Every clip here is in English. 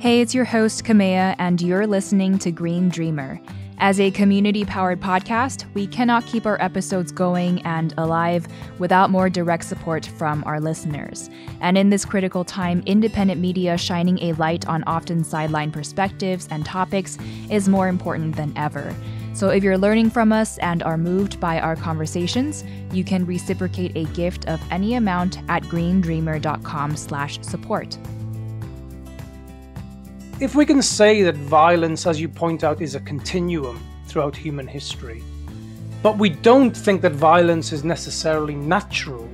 Hey, it's your host, Kamea, and you're listening to Green Dreamer. As a community powered podcast, we cannot keep our episodes going and alive without more direct support from our listeners. And in this critical time, independent media shining a light on often sidelined perspectives and topics is more important than ever. So if you're learning from us and are moved by our conversations, you can reciprocate a gift of any amount at greendreamer.com/support. If we can say that violence, as you point out, is a continuum throughout human history, but we don't think that violence is necessarily natural,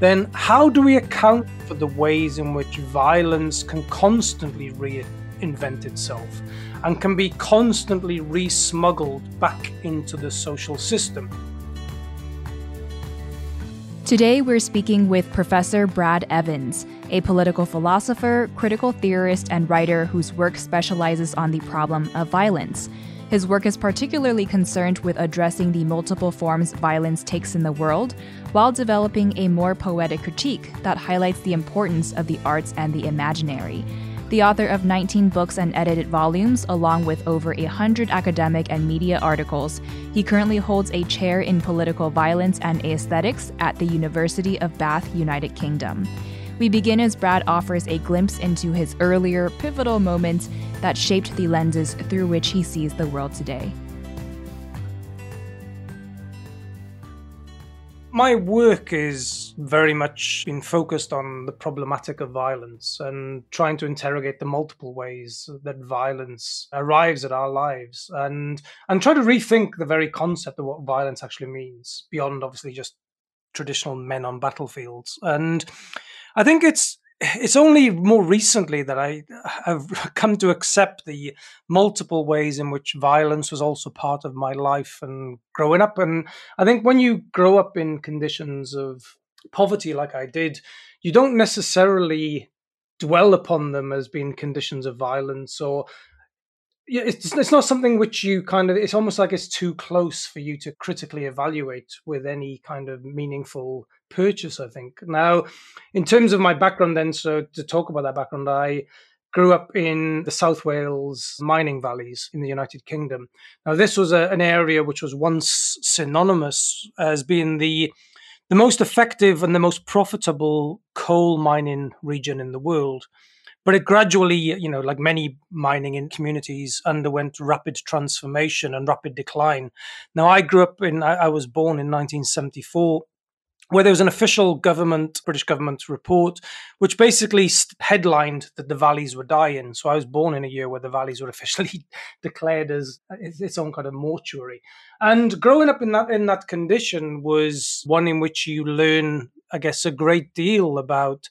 then how do we account for the ways in which violence can constantly reinvent itself and can be constantly re-smuggled back into the social system? Today, we're speaking with Professor Brad Evans, a political philosopher, critical theorist, and writer whose work specializes on the problem of violence. His work is particularly concerned with addressing the multiple forms violence takes in the world, while developing a more poetic critique that highlights the importance of the arts and the imaginary. The author of 19 books and edited volumes, along with over 100 academic and media articles, he currently holds a chair in political violence and aesthetics at the University of Bath, United Kingdom. We begin as Brad offers a glimpse into his earlier pivotal moments that shaped the lenses through which he sees the world today. My work is very much been focused on the problematic of violence and trying to interrogate the multiple ways that violence arrives at our lives and and try to rethink the very concept of what violence actually means beyond obviously just traditional men on battlefields. And i think it's it's only more recently that I have come to accept the multiple ways in which violence was also part of my life and growing up. And I think when you grow up in conditions of poverty, like I did, you don't necessarily dwell upon them as being conditions of violence or yeah, it's it's not something which you kind of. It's almost like it's too close for you to critically evaluate with any kind of meaningful purchase. I think now, in terms of my background, then, so to talk about that background, I grew up in the South Wales mining valleys in the United Kingdom. Now, this was a, an area which was once synonymous as being the the most effective and the most profitable coal mining region in the world. But it gradually, you know, like many mining in communities, underwent rapid transformation and rapid decline. Now, I grew up in, I, I was born in 1974 where there was an official government, British government report, which basically headlined that the valleys were dying. So I was born in a year where the valleys were officially declared as its own kind of mortuary. And growing up in that in that condition was one in which you learn, I guess, a great deal about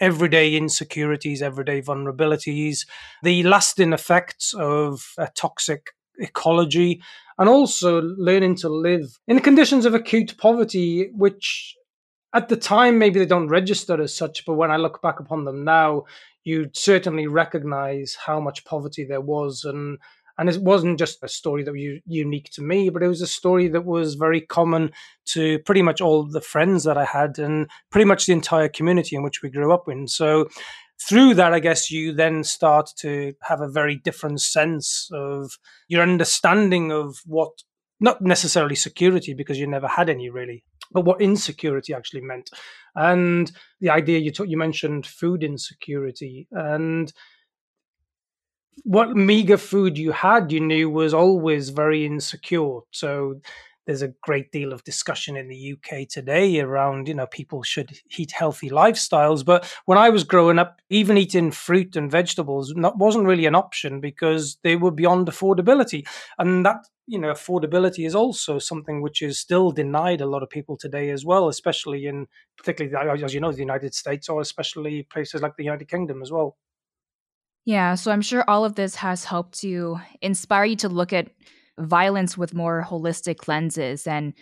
everyday insecurities, everyday vulnerabilities, the lasting effects of a toxic ecology, and also learning to live in conditions of acute poverty, which at the time maybe they don't register as such, but when I look back upon them now, you certainly recognize how much poverty there was and And it wasn't just a story that was unique to me, but it was a story that was very common to pretty much all the friends that I had and pretty much the entire community in which we grew up in. So through that, I guess you then start to have a very different sense of your understanding of what, not necessarily security, because you never had any really, but what insecurity actually meant. And the idea you, you mentioned food insecurity and what meager food you had, you knew was always very insecure. So there's a great deal of discussion in the UK today around, you know, people should eat healthy lifestyles. But when I was growing up, even eating fruit and vegetables not, wasn't really an option because they were beyond affordability. And that, you know, affordability is also something which is still denied a lot of people today as well, especially in particularly, as you know, the United States or especially places like the United Kingdom as well. Yeah, so I'm sure all of this has helped to inspire you to look at violence with more holistic lenses. And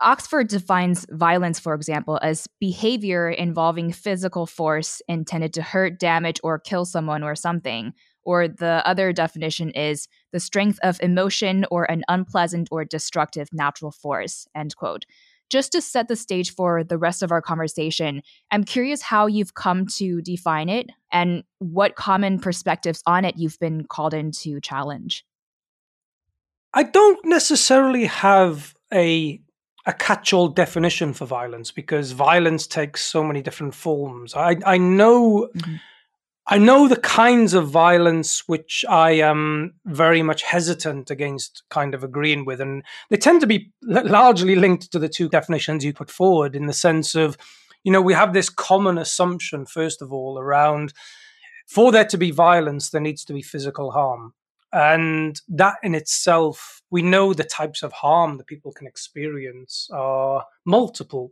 Oxford defines violence, for example, as behavior involving physical force intended to hurt, damage, or kill someone or something. Or the other definition is the strength of emotion or an unpleasant or destructive natural force, end quote just to set the stage for the rest of our conversation, I'm curious how you've come to define it and what common perspectives on it you've been called in to challenge. I don't necessarily have a a catch-all definition for violence because violence takes so many different forms. I I know mm-hmm. I know the kinds of violence which I am very much hesitant against kind of agreeing with. And they tend to be largely linked to the two definitions you put forward in the sense of, you know, we have this common assumption, first of all, around for there to be violence, there needs to be physical harm. And that in itself, we know the types of harm that people can experience are multiple.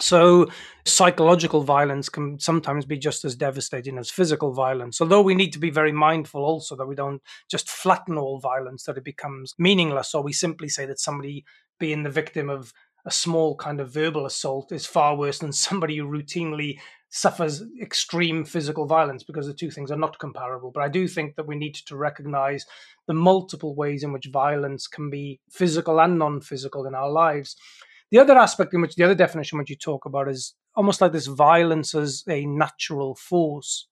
So, psychological violence can sometimes be just as devastating as physical violence. Although we need to be very mindful also that we don't just flatten all violence, that it becomes meaningless, or we simply say that somebody being the victim of a small kind of verbal assault is far worse than somebody who routinely suffers extreme physical violence because the two things are not comparable. But I do think that we need to recognize the multiple ways in which violence can be physical and non physical in our lives. The other aspect in which the other definition which you talk about is almost like this violence as a natural force.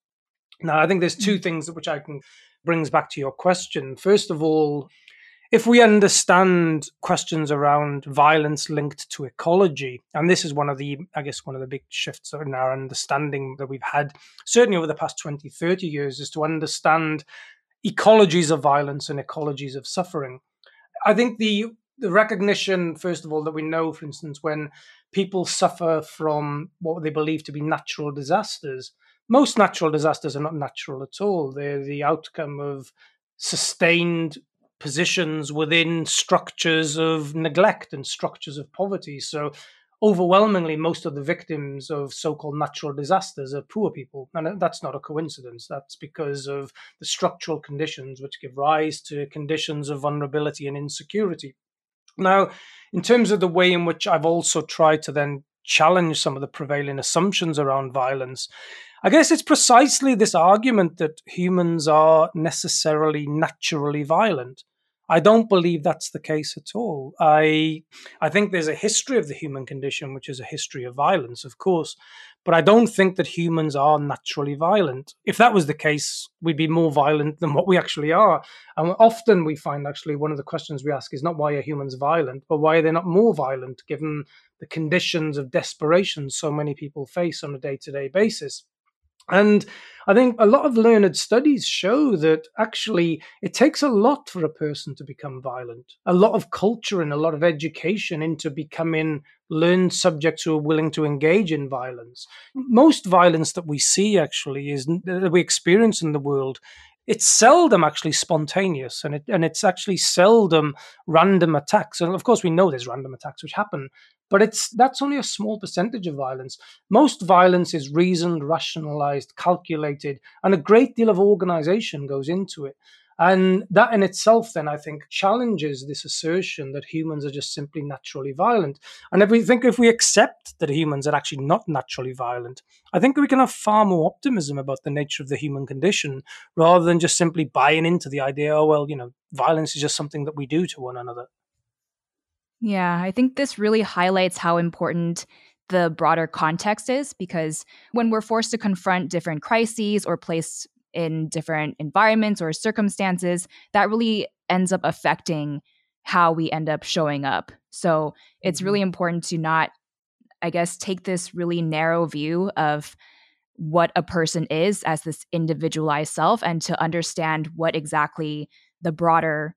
Now, I think there's two mm. things which I can brings back to your question. First of all, if we understand questions around violence linked to ecology, and this is one of the, I guess, one of the big shifts in our understanding that we've had, certainly over the past 20, 30 years, is to understand ecologies of violence and ecologies of suffering. I think the the recognition, first of all, that we know, for instance, when people suffer from what they believe to be natural disasters, most natural disasters are not natural at all. They're the outcome of sustained positions within structures of neglect and structures of poverty. So, overwhelmingly, most of the victims of so called natural disasters are poor people. And that's not a coincidence. That's because of the structural conditions which give rise to conditions of vulnerability and insecurity. Now, in terms of the way in which I've also tried to then challenge some of the prevailing assumptions around violence, I guess it's precisely this argument that humans are necessarily naturally violent. I don't believe that's the case at all. I I think there's a history of the human condition, which is a history of violence, of course, but I don't think that humans are naturally violent. If that was the case, we'd be more violent than what we actually are. And often we find actually one of the questions we ask is not why are humans violent, but why are they not more violent given the conditions of desperation so many people face on a day to day basis. And I think a lot of learned studies show that actually it takes a lot for a person to become violent, a lot of culture and a lot of education into becoming learned subjects who are willing to engage in violence. Most violence that we see actually is that we experience in the world it's seldom actually spontaneous and it and it's actually seldom random attacks and of course we know there's random attacks which happen but it's that's only a small percentage of violence. Most violence is reasoned, rationalized, calculated, and a great deal of organization goes into it. And that in itself, then, I think, challenges this assertion that humans are just simply naturally violent. And if we think if we accept that humans are actually not naturally violent, I think we can have far more optimism about the nature of the human condition rather than just simply buying into the idea, oh, well, you know, violence is just something that we do to one another. Yeah, I think this really highlights how important the broader context is because when we're forced to confront different crises or placed in different environments or circumstances, that really ends up affecting how we end up showing up. So it's really mm-hmm. important to not, I guess, take this really narrow view of what a person is as this individualized self and to understand what exactly the broader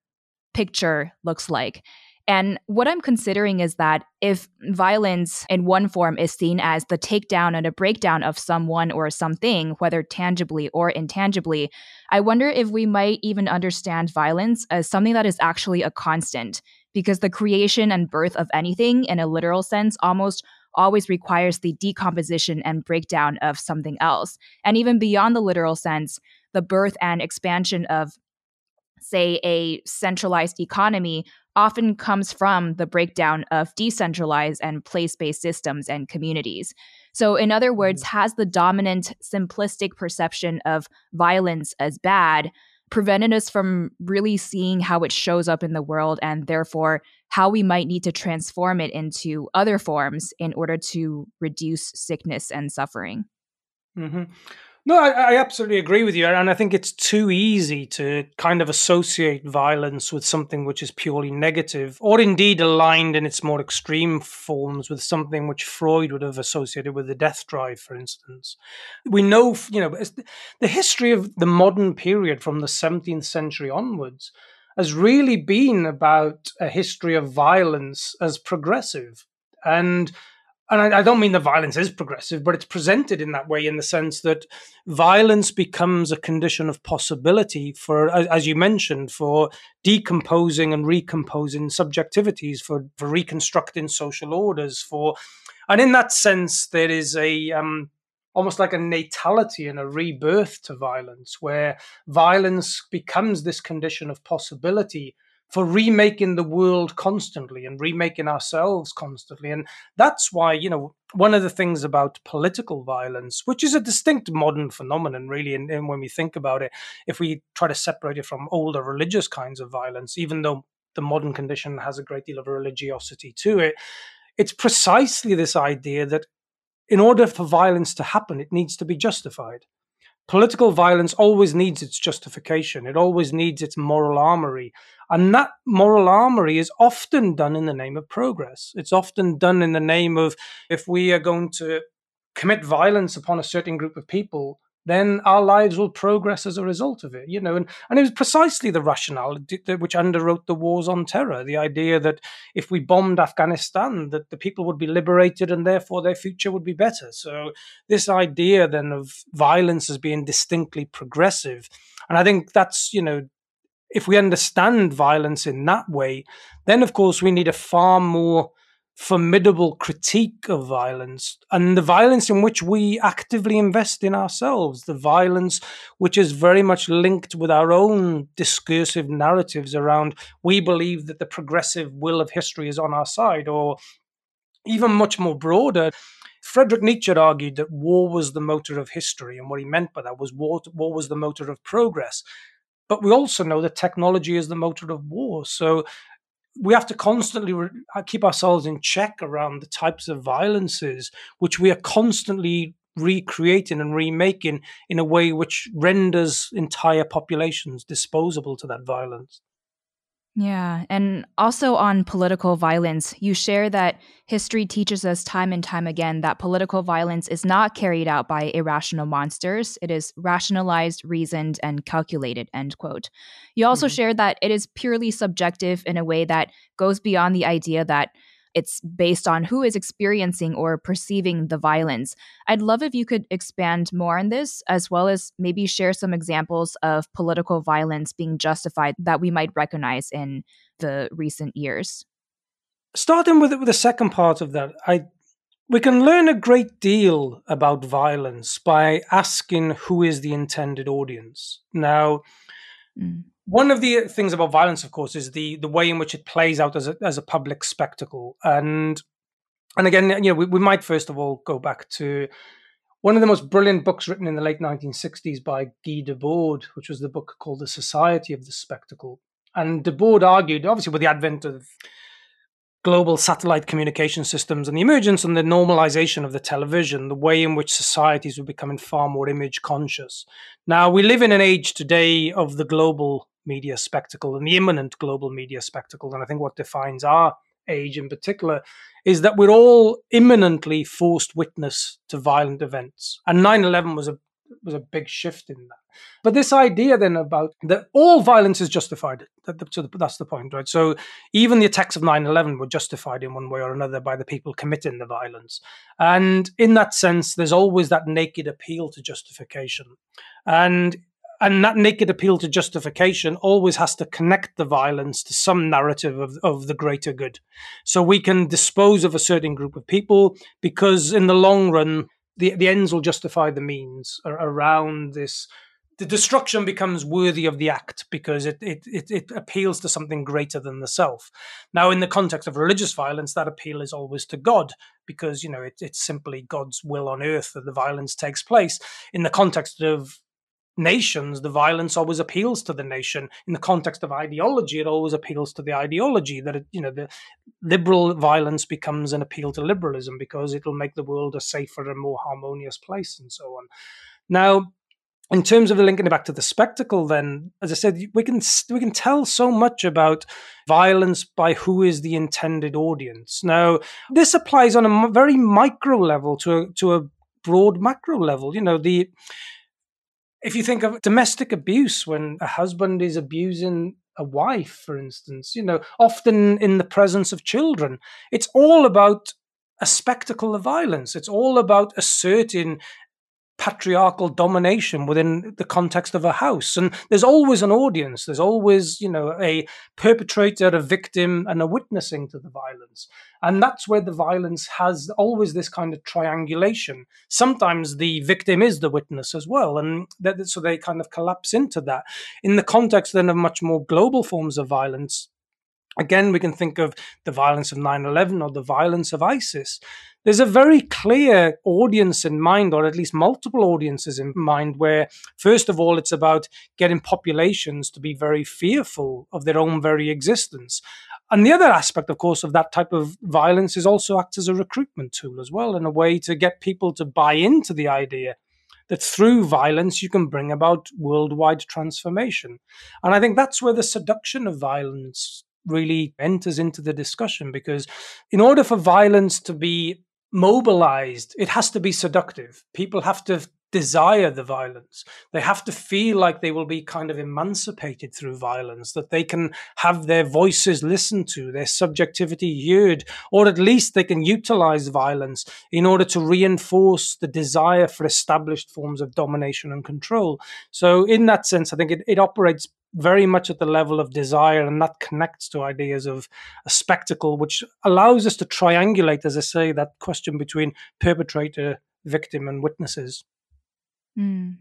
picture looks like. And what I'm considering is that if violence in one form is seen as the takedown and a breakdown of someone or something, whether tangibly or intangibly, I wonder if we might even understand violence as something that is actually a constant, because the creation and birth of anything in a literal sense almost always requires the decomposition and breakdown of something else. And even beyond the literal sense, the birth and expansion of say, a centralized economy often comes from the breakdown of decentralized and place based systems and communities. So, in other words, mm-hmm. has the dominant simplistic perception of violence as bad prevented us from really seeing how it shows up in the world and therefore how we might need to transform it into other forms in order to reduce sickness and suffering? Mm-hmm. No, I, I, absolutely agree with you. And I think it's too easy to kind of associate violence with something which is purely negative, or indeed aligned in its more extreme forms with something which Freud would have associated with the death drive, for instance. We know, you know, the history of the modern period from the 17th century onwards has really been about a history of violence as progressive. And and I, I, don't mean the violence is progressive, but it's presented in that way in the sense that violence becomes a condition of possibility for, as you mentioned, for decomposing and recomposing subjectivities, for, for reconstructing social orders, for, and in that sense, there is a um, almost like a natality and a rebirth to violence, where violence becomes this condition of possibility for remaking the world constantly and remaking ourselves constantly. And that's why, you know, one of the things about political violence, which is a distinct modern phenomenon, really, and, and when we think about it, if we try to separate it from older religious kinds of violence, even though the modern condition has a great deal of religiosity to it, it's precisely this idea that in order for violence to happen, it needs to be justified political violence always needs its justification. It always needs its moral armory. And that moral armory is often done in the name of progress. It's often done in the name of if we are going to commit violence upon a certain group of people, then our lives will progress as a result of it. You know, and, and it was precisely the rationale which underwrote the wars on terror. The idea that if we bombed Afghanistan, that the people would be liberated and therefore their future would be better. So this idea then of violence as being distinctly progressive, and I think that's you know if we understand violence in that way, then of course we need a far more formidable critique of violence and the violence in which we actively invest in ourselves, the violence which is very much linked with our own discursive narratives around we believe that the progressive will of history is on our side, or even much more broader. Friedrich Nietzsche argued that war was the motor of history, and what he meant by that was war, war was the motor of progress. But we also know that technology is the motor of war. So we have to constantly re- uh, keep ourselves in check around the types of violences which we are constantly recreating and remaking in a way which renders entire populations disposable to that violence. Yeah. And also on political violence, you share that history teaches us time and time again that political violence is not carried out by irrational monsters. It is rationalized, reasoned, and calculated, end quote. You also mm-hmm. share that it is purely subjective in a way that goes beyond the idea that it's based on who is experiencing or perceiving the violence. I'd love if you could expand more on this, as well as maybe share some examples of political violence being justified that we might recognize in the recent years. Starting with, with the second part of that, I we can learn a great deal about violence by asking who is the intended audience. Now, mm one of the things about violence, of course, is the the way in which it plays out as a as a public spectacle. And and again, you know, we, we might first of all go back to one of the most brilliant books written in the late 1960s by Guy Debord, which was the book called The Society of the Spectacle. And Debord argued, obviously, with the advent of global satellite communication systems and the emergence and the normalization of the television, the way in which societies were becoming far more image conscious. Now, we live in an age today of the global media spectacle and the imminent global media spectacle. And I think what defines our age in particular is that we're all imminently forced witness to violent events. And 9 11 was a was a big shift in that. But this idea then about that all violence is justified—that that's the point, right? So even the attacks of 9 11 were justified in one way or another by the people committing the violence. And in that sense, there's always that naked appeal to justification. And and that naked appeal to justification always has to connect the violence to some narrative of, of the greater good. So we can dispose of a certain group of people because in the long run, the, the ends will justify the means around this. The destruction becomes worthy of the act because it, it, it, it appeals to something greater than the self. Now, in the context of religious violence, that appeal is always to God because, you know, it, it's simply God's will on earth that the violence takes place. In the context of nations, the violence always appeals to the nation. In the context of ideology, it always appeals to the ideology. That it, you know, the liberal violence becomes an appeal to liberalism because it'll make the world a safer and more harmonious place, and so on. Now, in terms of linking it back to the spectacle, then, as I said, we can we can tell so much about violence by who is the intended audience. Now, this applies on a very micro level to a, to a broad macro level. You know, the if you think of domestic abuse, when a husband is abusing a wife, for instance, you know, often in the presence of children, it's all about a spectacle of violence. It's all about asserting patriarchal domination within the context of a house. And there's always an audience. There's always, you know, a perpetrator, a victim, and a witnessing to the violence. And that's where the violence has always this kind of triangulation. Sometimes the victim is the witness as well. And that, so they kind of collapse into that. In the context then of much more global forms of violence, Again, we can think of the violence of 9 11 or the violence of ISIS. There's a very clear audience in mind, or at least multiple audiences in mind, where, first of all, it's about getting populations to be very fearful of their own very existence. And the other aspect, of course, of that type of violence is also acts as a recruitment tool as well, and a way to get people to buy into the idea that through violence you can bring about worldwide transformation. And I think that's where the seduction of violence really enters into the discussion because in order for violence to be mobilized, it has to be seductive. People have to desire the violence. They have to feel like they will be kind of emancipated through violence, that they can have their voices listened to, their subjectivity heard, or at least they can utilize violence in order to reinforce the desire for established forms of domination and control. So, in that sense, I think it, it operates very much at the level of desire, and that connects to ideas of a spectacle, which allows us to triangulate, as I say, that question between perpetrator, victim, and witnesses. Mm.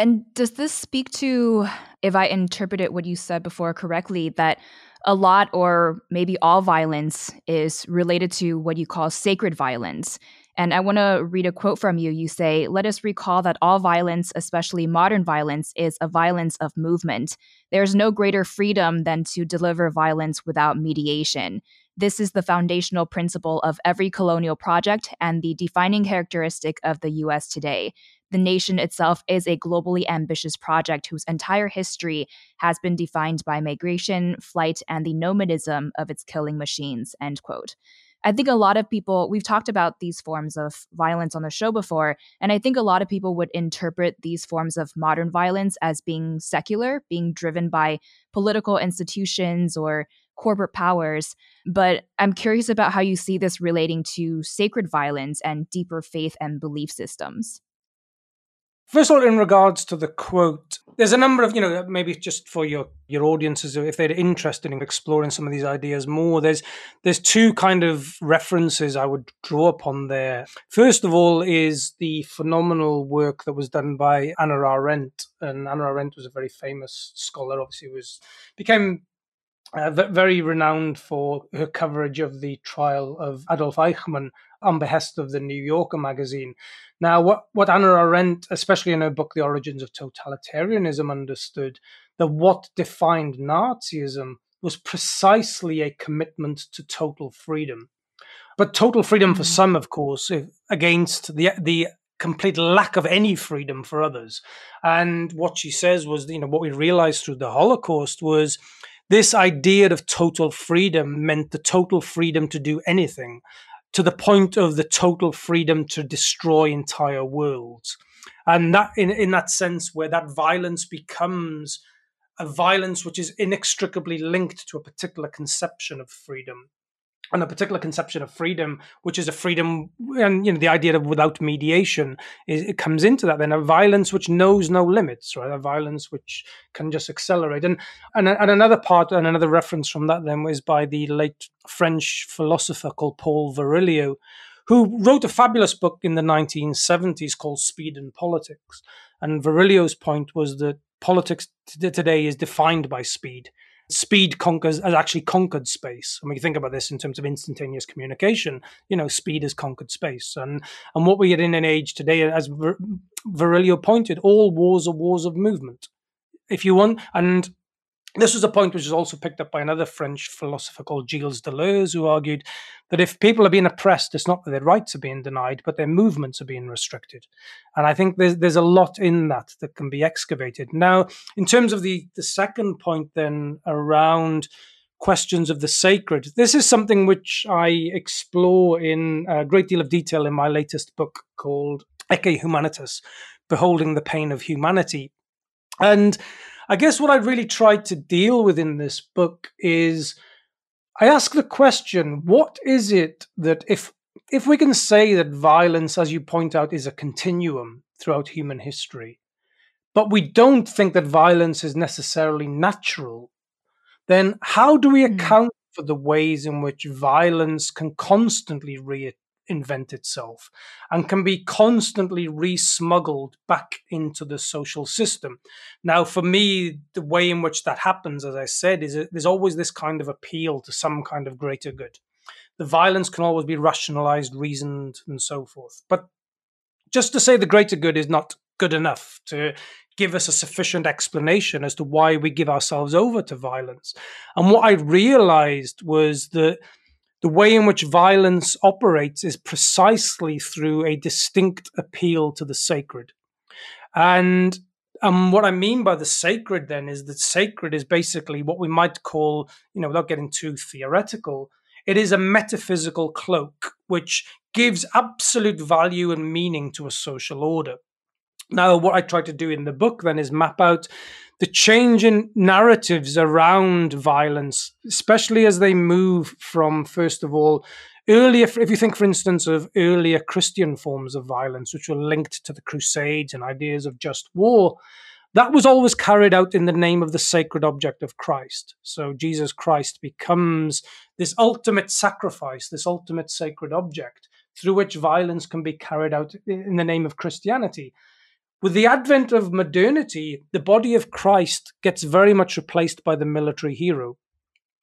And does this speak to, if I interpreted what you said before correctly, that a lot or maybe all violence is related to what you call sacred violence? And I want to read a quote from you. You say, Let us recall that all violence, especially modern violence, is a violence of movement. There's no greater freedom than to deliver violence without mediation. This is the foundational principle of every colonial project and the defining characteristic of the US today. The nation itself is a globally ambitious project whose entire history has been defined by migration, flight, and the nomadism of its killing machines. End quote. I think a lot of people, we've talked about these forms of violence on the show before, and I think a lot of people would interpret these forms of modern violence as being secular, being driven by political institutions or corporate powers. But I'm curious about how you see this relating to sacred violence and deeper faith and belief systems. First of all, in regards to the quote, there's a number of, you know, maybe just for your your audiences, if they're interested in exploring some of these ideas more, there's there's two kind of references I would draw upon there. First of all, is the phenomenal work that was done by Hannah Arendt, and Hannah Arendt was a very famous scholar. Obviously, was became uh, very renowned for her coverage of the trial of Adolf Eichmann on behest of the New Yorker magazine. Now, what, what Hannah Arendt, especially in her book The Origins of Totalitarianism, understood that what defined Nazism was precisely a commitment to total freedom. But total freedom for hmm. some, of course, against the the complete lack of any freedom for others. And what she says was, you know, what we realized through the Holocaust was this idea of total freedom meant the total freedom to do anything to the point of the total freedom to destroy entire worlds. And that in, in that sense where that violence becomes a violence which is inextricably linked to a particular conception of freedom and a particular conception of freedom, which is a freedom, and you know the idea of without mediation, is, it comes into that. Then a violence which knows no limits, right? A violence which can just accelerate. And and, and another part and another reference from that then was by the late French philosopher called Paul Virilio, who wrote a fabulous book in the 1970s called Speed and Politics. And Virilio's point was that politics today is defined by speed speed conquers has actually conquered space. And we think about this in terms of instantaneous communication. You know, speed has conquered space, and and what we are in an age today, as Ver- Virilio pointed, all wars are wars of movement. If you want, and this was a point which was also picked up by another French philosopher called Gilles Deleuze, who argued that if people are being oppressed, it's not that their rights are being denied, but their movements are being restricted. And I think there's there's a lot in that that can be excavated. Now, in terms of the the second point, then around questions of the sacred, this is something which I explore in a great deal of detail in my latest book called Ecce Humanitas, Beholding the Pain of Humanity. And I guess what I really tried to deal with in this book is I ask the question what is it that if if we can say that violence as you point out is a continuum throughout human history but we don't think that violence is necessarily natural then how do we hmm. account for the ways in which violence can constantly re- invent itself and can be constantly re-smuggled back into the social system. Now, for me, the way in which that happens, as I said, is there's always this kind of appeal to some kind of greater good. The violence can always be rationalized, reasoned, and so forth. But just to say the greater good is not good enough to give us a sufficient explanation as to why we give ourselves over to violence. And what I realized was that the way in which violence operates is precisely through a distinct appeal to the sacred. And um, what I mean by the sacred then is that sacred is basically what we might call, you know, without getting too theoretical, it is a metaphysical cloak which gives absolute value and meaning to a social order. Now, what I try to do in the book then is map out the change in narratives around violence, especially as they move from, first of all, earlier, if you think, for instance, of earlier Christian forms of violence, which were linked to the Crusades and ideas of just war, that was always carried out in the name of the sacred object of Christ. So Jesus Christ becomes this ultimate sacrifice, this ultimate sacred object through which violence can be carried out in the name of Christianity. With the advent of modernity, the body of Christ gets very much replaced by the military hero.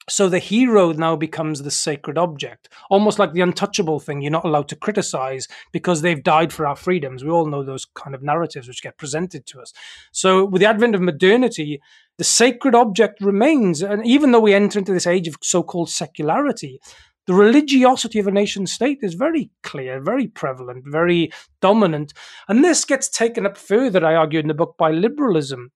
So the hero now becomes the sacred object, almost like the untouchable thing you're not allowed to criticize because they've died for our freedoms. We all know those kind of narratives which get presented to us. So with the advent of modernity, the sacred object remains. And even though we enter into this age of so called secularity, the religiosity of a nation state is very clear, very prevalent, very dominant. And this gets taken up further, I argue, in the book by liberalism,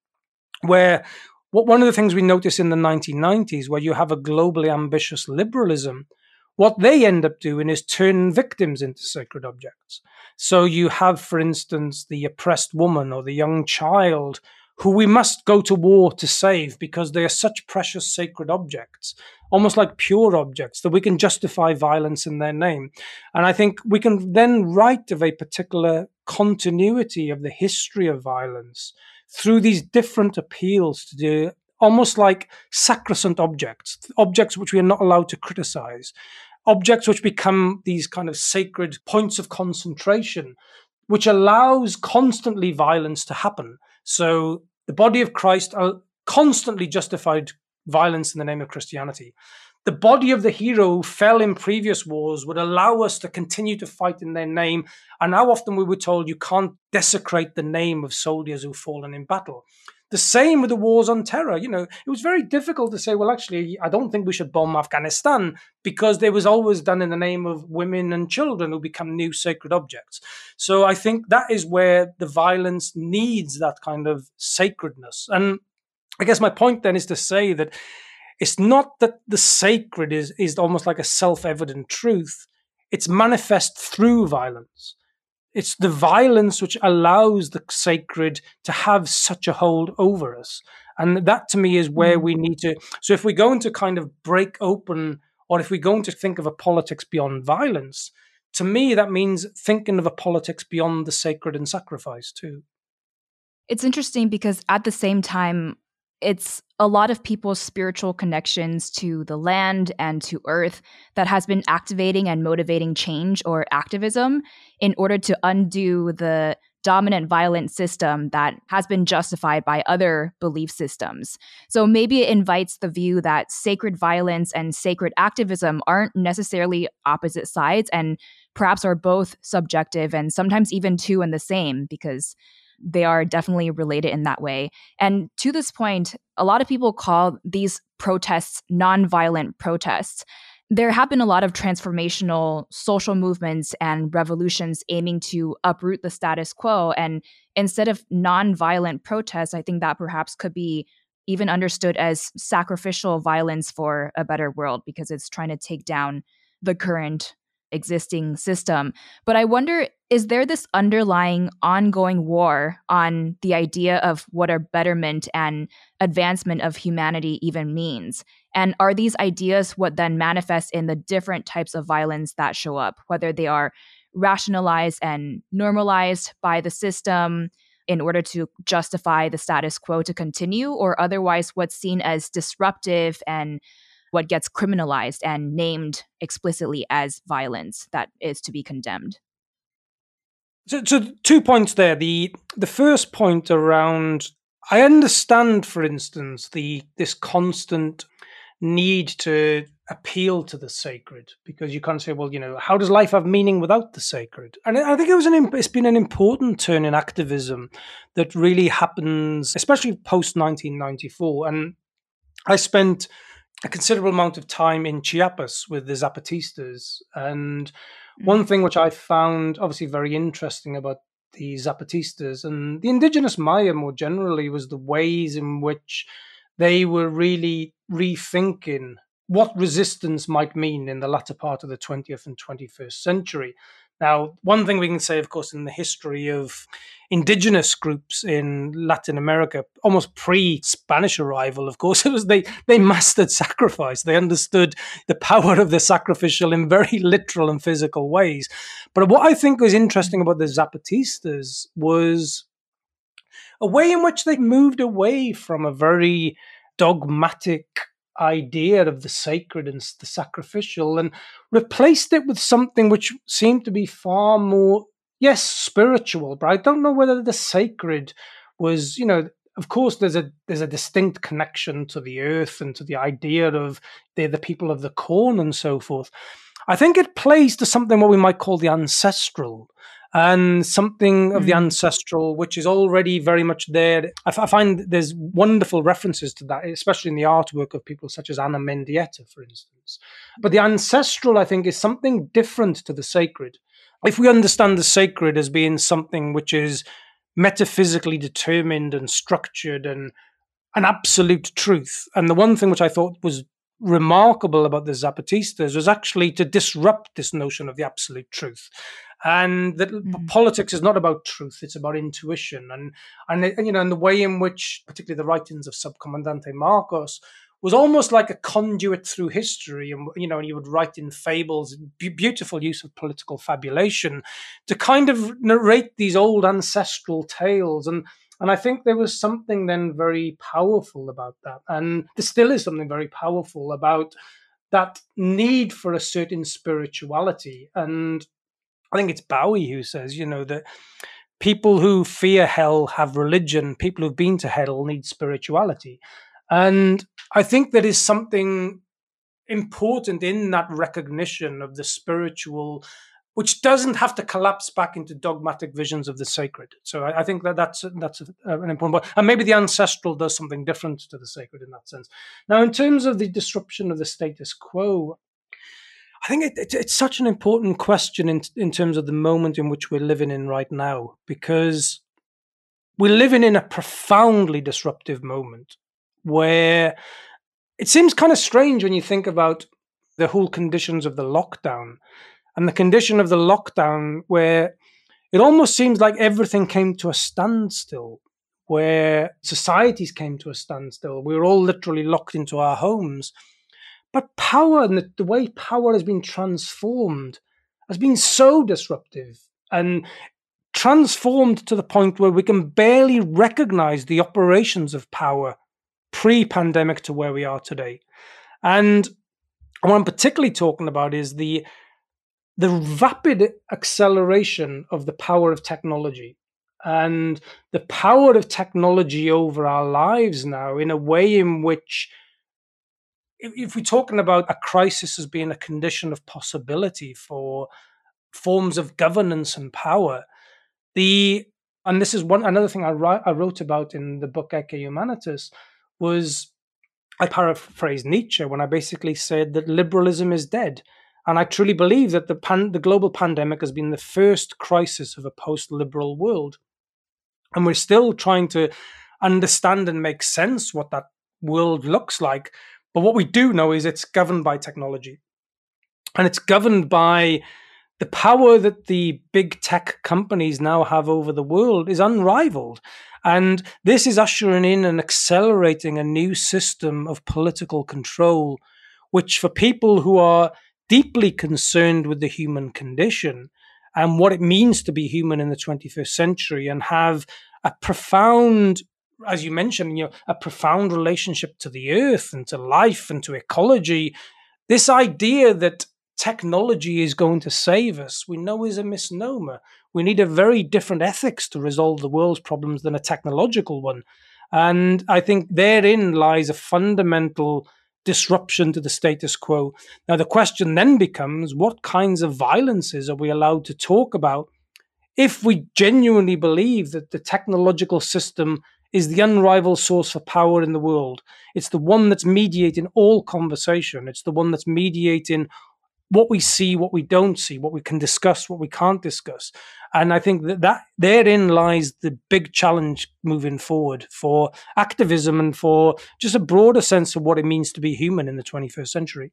where what one of the things we notice in the 1990s, where you have a globally ambitious liberalism, what they end up doing is turn victims into sacred objects. So you have, for instance, the oppressed woman or the young child who we must go to war to save because they are such precious sacred objects, almost like pure objects, that we can justify violence in their name. And I think we can then write of a particular continuity of the history of violence through these different appeals to the almost like sacrosanct objects, objects which we are not allowed to criticize, objects which become these kind of sacred points of concentration, which allows constantly violence to happen. So the body of Christ constantly justified violence in the name of Christianity. The body of the hero who fell in previous wars would allow us to continue to fight in their name. And how often we were told you can't desecrate the name of soldiers who've fallen in battle. The same with the wars on terror. You know, it was very difficult to say, well, actually, I don't think we should bomb Afghanistan because it was always done in the name of women and children who become new sacred objects. So I think that is where the violence needs that kind of sacredness. And I guess my point then is to say that it's not that the sacred is, is almost like a self evident truth, it's manifest through violence. It's the violence which allows the sacred to have such a hold over us. And that to me is where mm. we need to. So if we're going to kind of break open, or if we're going to think of a politics beyond violence, to me, that means thinking of a politics beyond the sacred and sacrifice too. It's interesting because at the same time, it's a lot of people's spiritual connections to the land and to earth that has been activating and motivating change or activism in order to undo the dominant violent system that has been justified by other belief systems. So maybe it invites the view that sacred violence and sacred activism aren't necessarily opposite sides and perhaps are both subjective and sometimes even two and the same because they are definitely related in that way. And to this point, a lot of people call these protests nonviolent protests. There have been a lot of transformational social movements and revolutions aiming to uproot the status quo. And instead of nonviolent protests, I think that perhaps could be even understood as sacrificial violence for a better world because it's trying to take down the current existing system. But I wonder is there this underlying ongoing war on the idea of what a betterment and advancement of humanity even means? And are these ideas what then manifest in the different types of violence that show up, whether they are rationalized and normalized by the system? in order to justify the status quo to continue, or otherwise what's seen as disruptive and what gets criminalized and named explicitly as violence that is to be condemned. So, so two points there. The the first point around I understand, for instance, the this constant need to appeal to the sacred because you can't say, well, you know, how does life have meaning without the sacred? And I think it was an it's been an important turn in activism that really happens, especially post 1994. And I spent a considerable amount of time in Chiapas with the Zapatistas. And one mm-hmm. thing which I found obviously very interesting about the Zapatistas and the indigenous Maya more generally was the ways in which they were really rethinking what resistance might mean in the latter part of the 20th and 21st century. Now, one thing we can say, of course, in the history of indigenous groups in Latin America, almost pre-Spanish arrival, of course, it was they they mastered sacrifice. They understood the power of the sacrificial in very literal and physical ways. But what I think was interesting about the Zapatistas was a way in which they moved away from a very dogmatic idea of the sacred and the sacrificial and replaced it with something which seemed to be far more, yes, spiritual, but I don't know whether the sacred was, you know, of course there's a there's a distinct connection to the earth and to the idea of they're the people of the corn and so forth. I think it plays to something what we might call the ancestral and something of the hmm. ancestral, which is already very much there. I, f- I find there's wonderful references to that, especially in the artwork of people such as Ana Mendieta, for instance. But the ancestral, I think, is something different to the sacred. If we understand the sacred as being something which is metaphysically determined and structured and an absolute truth, and the one thing which I thought was remarkable about the Zapatistas was actually to disrupt this notion of the absolute truth and that mm. politics is not about truth; it's about intuition, and and you know, and the way in which, particularly the writings of Subcomandante Marcos, was almost like a conduit through history. And, you know, and he would write in fables, beautiful use of political fabulation to kind of narrate these old ancestral tales. And, and I think there was something then very powerful about that. And there still is something very powerful about that need for a certain spirituality. And I think it's Bowie who says, you know, that people who fear hell have religion, people who've been to hell need spirituality. And I think there is something important in that recognition of the spiritual, which doesn't have to collapse back into dogmatic visions of the sacred. So I, I think that that's that's an important point. And maybe the ancestral does something different to the sacred in that sense. Now, in terms of the disruption of the status quo, I think it, it, it's such an important question in in terms of the moment in which we're living in right now, because we're living in a profoundly disruptive moment where it seems kind of strange when you think about the whole conditions of the lockdown and the condition of the lockdown where it almost seems like everything came to a standstill where societies came to a standstill. We were all literally locked into our homes but power and the, the way power has been transformed has been so disruptive and transformed to the point where we can barely recognize the operations of power pre-pandemic to where we are today. And what I'm particularly talking about is the the rapid acceleration of the power of technology and the power of technology over our lives now in a way in which if, we're talking about a crisis as being a condition of possibility for forms of governance and power the and this is one another thing I, I wrote about in the book Ecce Humanitas was I paraphrased Nietzsche when I basically said that liberalism is dead. And I truly believe that the, pan- the global pandemic has been the first crisis of a post liberal world. And we're still trying to understand and make sense what that world looks like. But what we do know is it's governed by technology. And it's governed by the power that the big tech companies now have over the world is unrivaled. And this is ushering in and accelerating a new system of political control, which for people who are deeply concerned with the human condition and what it means to be human in the 21st century and have a profound as you mentioned you know a profound relationship to the earth and to life and to ecology this idea that technology is going to save us, we know is a misnomer. We need a very different ethics to resolve the world's problems than a technological one. And I think therein lies a fundamental disruption to the status quo. Now, the question then becomes what kinds of violences are we allowed to talk about if we genuinely believe that the technological system is the unrivaled source for power in the world? It's the one that's mediating all conversation, it's the one that's mediating what we see, what we don't see, what we can discuss, what we can't discuss. And I think that, that therein lies the big challenge moving forward for activism and for just a broader sense of what it means to be human in the 21st century.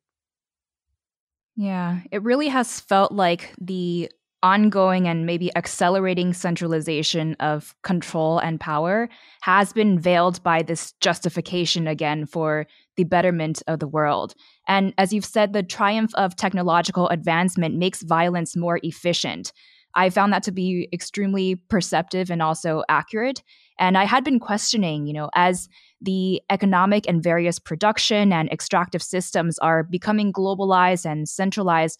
Yeah, it really has felt like the ongoing and maybe accelerating centralization of control and power has been veiled by this justification again for the betterment of the world. And as you've said, the triumph of technological advancement makes violence more efficient. I found that to be extremely perceptive and also accurate. And I had been questioning, you know, as the economic and various production and extractive systems are becoming globalized and centralized,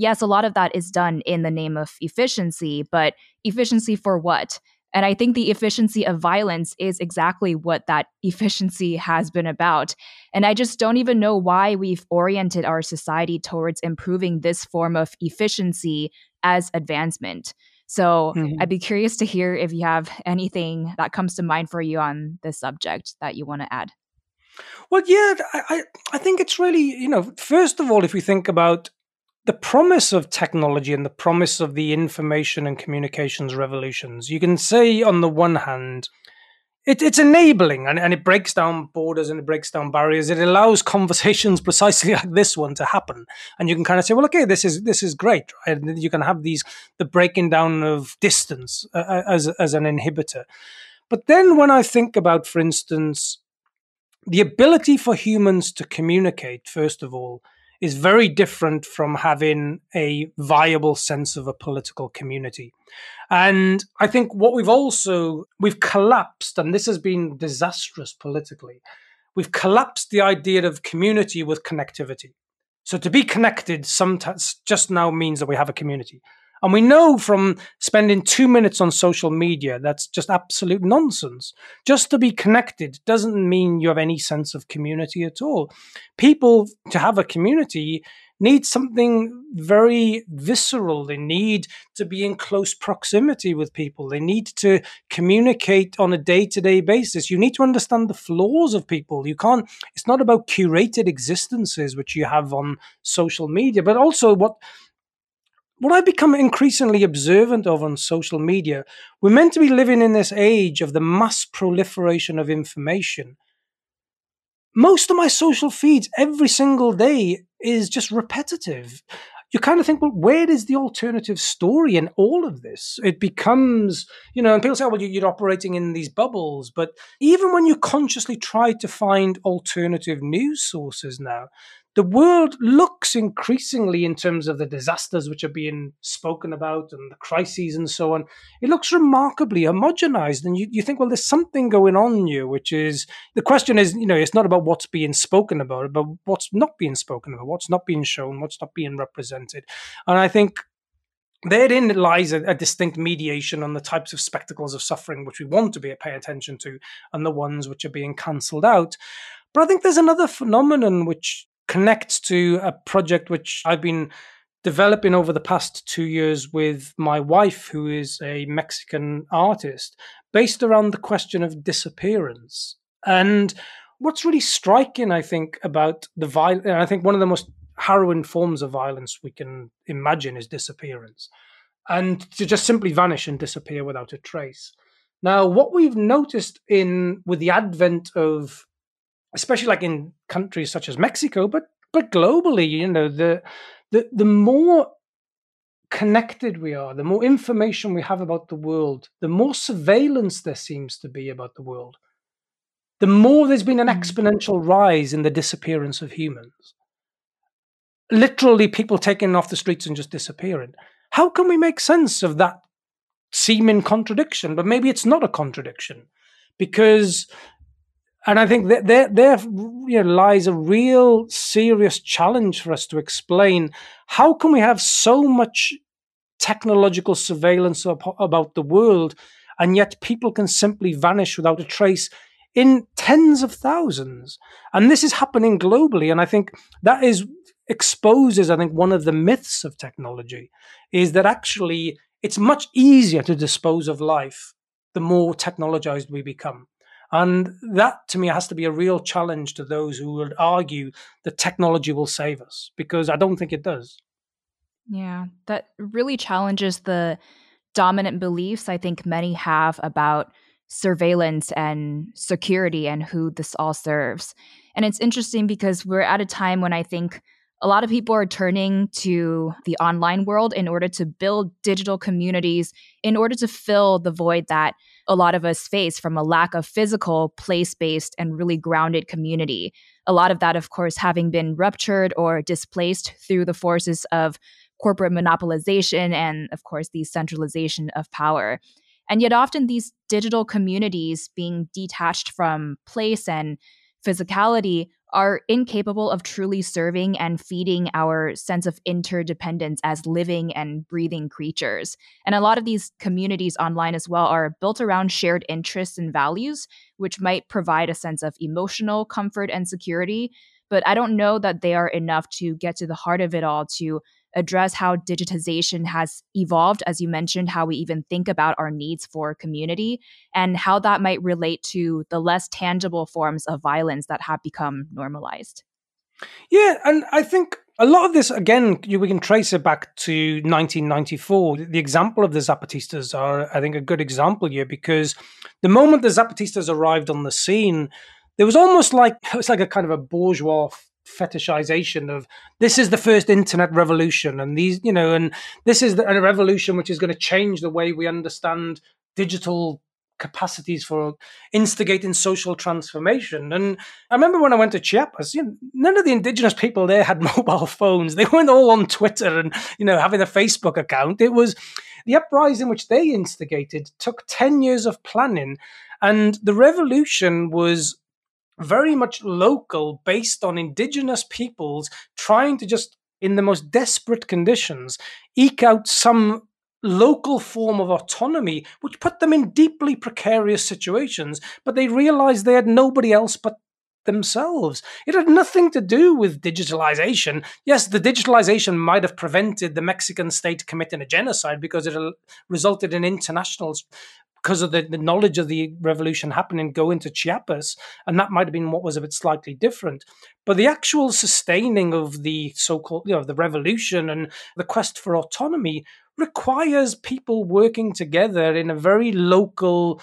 yes, a lot of that is done in the name of efficiency, but efficiency for what? And I think the efficiency of violence is exactly what that efficiency has been about. And I just don't even know why we've oriented our society towards improving this form of efficiency as advancement. So mm-hmm. I'd be curious to hear if you have anything that comes to mind for you on this subject that you want to add. Well, yeah, I, I think it's really, you know, first of all, if we think about the promise of technology and the promise of the information and communications revolutions, you can say on the one hand, it, it's enabling and, and it breaks down borders and it breaks down barriers. It allows conversations precisely like this one to happen. And you can kind of say, well, okay, this is this is great. Right? And you can have these the breaking down of distance uh, uh, as as an inhibitor. But then when I think about, for instance, the ability for humans to communicate, first of all, is very different from having a viable sense of a political community. And I think what we've also we've collapsed, and this has been disastrous politically, we've collapsed the idea of community with connectivity. So to be connected sometimes just now means that we have a community. And we know from spending two minutes on social media that's just absolute nonsense. Just to be connected doesn't mean you have any sense of community at all. People, to have a community, need something very visceral. They need to be in close proximity with people. They need to communicate on a day to day basis. You need to understand the flaws of people. You can't, it's not about curated existences, which you have on social media, but also what what I've become increasingly observant of on social media, we're meant to be living in this age of the mass proliferation of information. Most of my social feeds every single day is just repetitive. You kind of think, well, where is the alternative story in all of this? It becomes, you know, and people say, oh, well, you're operating in these bubbles. But even when you consciously try to find alternative news sources now, the world looks increasingly in terms of the disasters which are being spoken about and the crises and so on it looks remarkably homogenized. And you, you think well there's something going on here which is the question is you know it's not about what's being spoken about but what's not being spoken about what's not being shown what's not being represented. And i think therein lies a, a, distinct mediation on the types of spectacles of suffering which we want to be pay attention to and the ones which are being cancelled out. But I think there's another phenomenon which connects to a project which I've been developing over the past two years with my wife, who is a Mexican artist, based around the question of disappearance. And what's really striking, I think, about the violence, and I think one of the most harrowing forms of violence we can imagine is disappearance, and to just simply vanish and disappear without a trace. Now, what we've noticed in with the advent of especially like in countries such as Mexico, but but globally, you know, the the the more connected we are, the more information we have about the world, the more surveillance there seems to be about the world, the more there's been an mm. exponential rise in the disappearance of humans. Literally, people taken off the streets and just disappearing. How can we make sense of that seeming contradiction? But maybe it's not a contradiction because and I think that there, there you know, lies a real serious challenge for us to explain how can we have so much technological surveillance about the world, and yet people can simply vanish without a trace in tens of thousands, and this is happening globally. And I think that is exposes, I think, one of the myths of technology is that actually it's much easier to dispose of life the more technologized we become. And that to me has to be a real challenge to those who would argue that technology will save us, because I don't think it does. Yeah, that really challenges the dominant beliefs I think many have about surveillance and security and who this all serves. And it's interesting because we're at a time when I think a lot of people are turning to the online world in order to build digital communities in order to fill the void that a lot of us face from a lack of physical, place based, and really grounded community. A lot of that, of course, having been ruptured or displaced through the forces of corporate monopolization and, of course, the centralization of power. And yet, often these digital communities being detached from place and physicality are incapable of truly serving and feeding our sense of interdependence as living and breathing creatures. And a lot of these communities online as well are built around shared interests and values, which might provide a sense of emotional comfort and security. But I don't know that they are enough to get to the heart of it all to address how digitization has evolved, as you mentioned, how we even think about our needs for community, and how that might relate to the less tangible forms of violence that have become normalized. Yeah, and I think a lot of this, again, we can trace it back to 1994. The example of the Zapatistas are, I think, a good example here because the moment the Zapatistas arrived on the scene, there was almost like it was like a kind of a bourgeois fetishization of this is the first internet revolution and these you know and this is the, a revolution which is going to change the way we understand digital capacities for instigating social transformation. And I remember when I went to Chiapas, you know, none of the indigenous people there had mobile phones. They weren't all on Twitter and you know having a Facebook account. It was the uprising which they instigated took 10 years of planning and the revolution was very much local based on indigenous peoples trying to just in the most desperate conditions eke out some local form of autonomy, which put them in deeply precarious situations, but they realized they had nobody else but themselves. It had nothing to do with digitalization. Yes, the digitalization might have prevented the Mexican state committing a genocide because it resulted in international because of the, the knowledge of the revolution happening go into Chiapas, and that might have been what was a bit slightly different. But the actual sustaining of the so-called, you know, the revolution and the quest for autonomy requires people working together in a very local,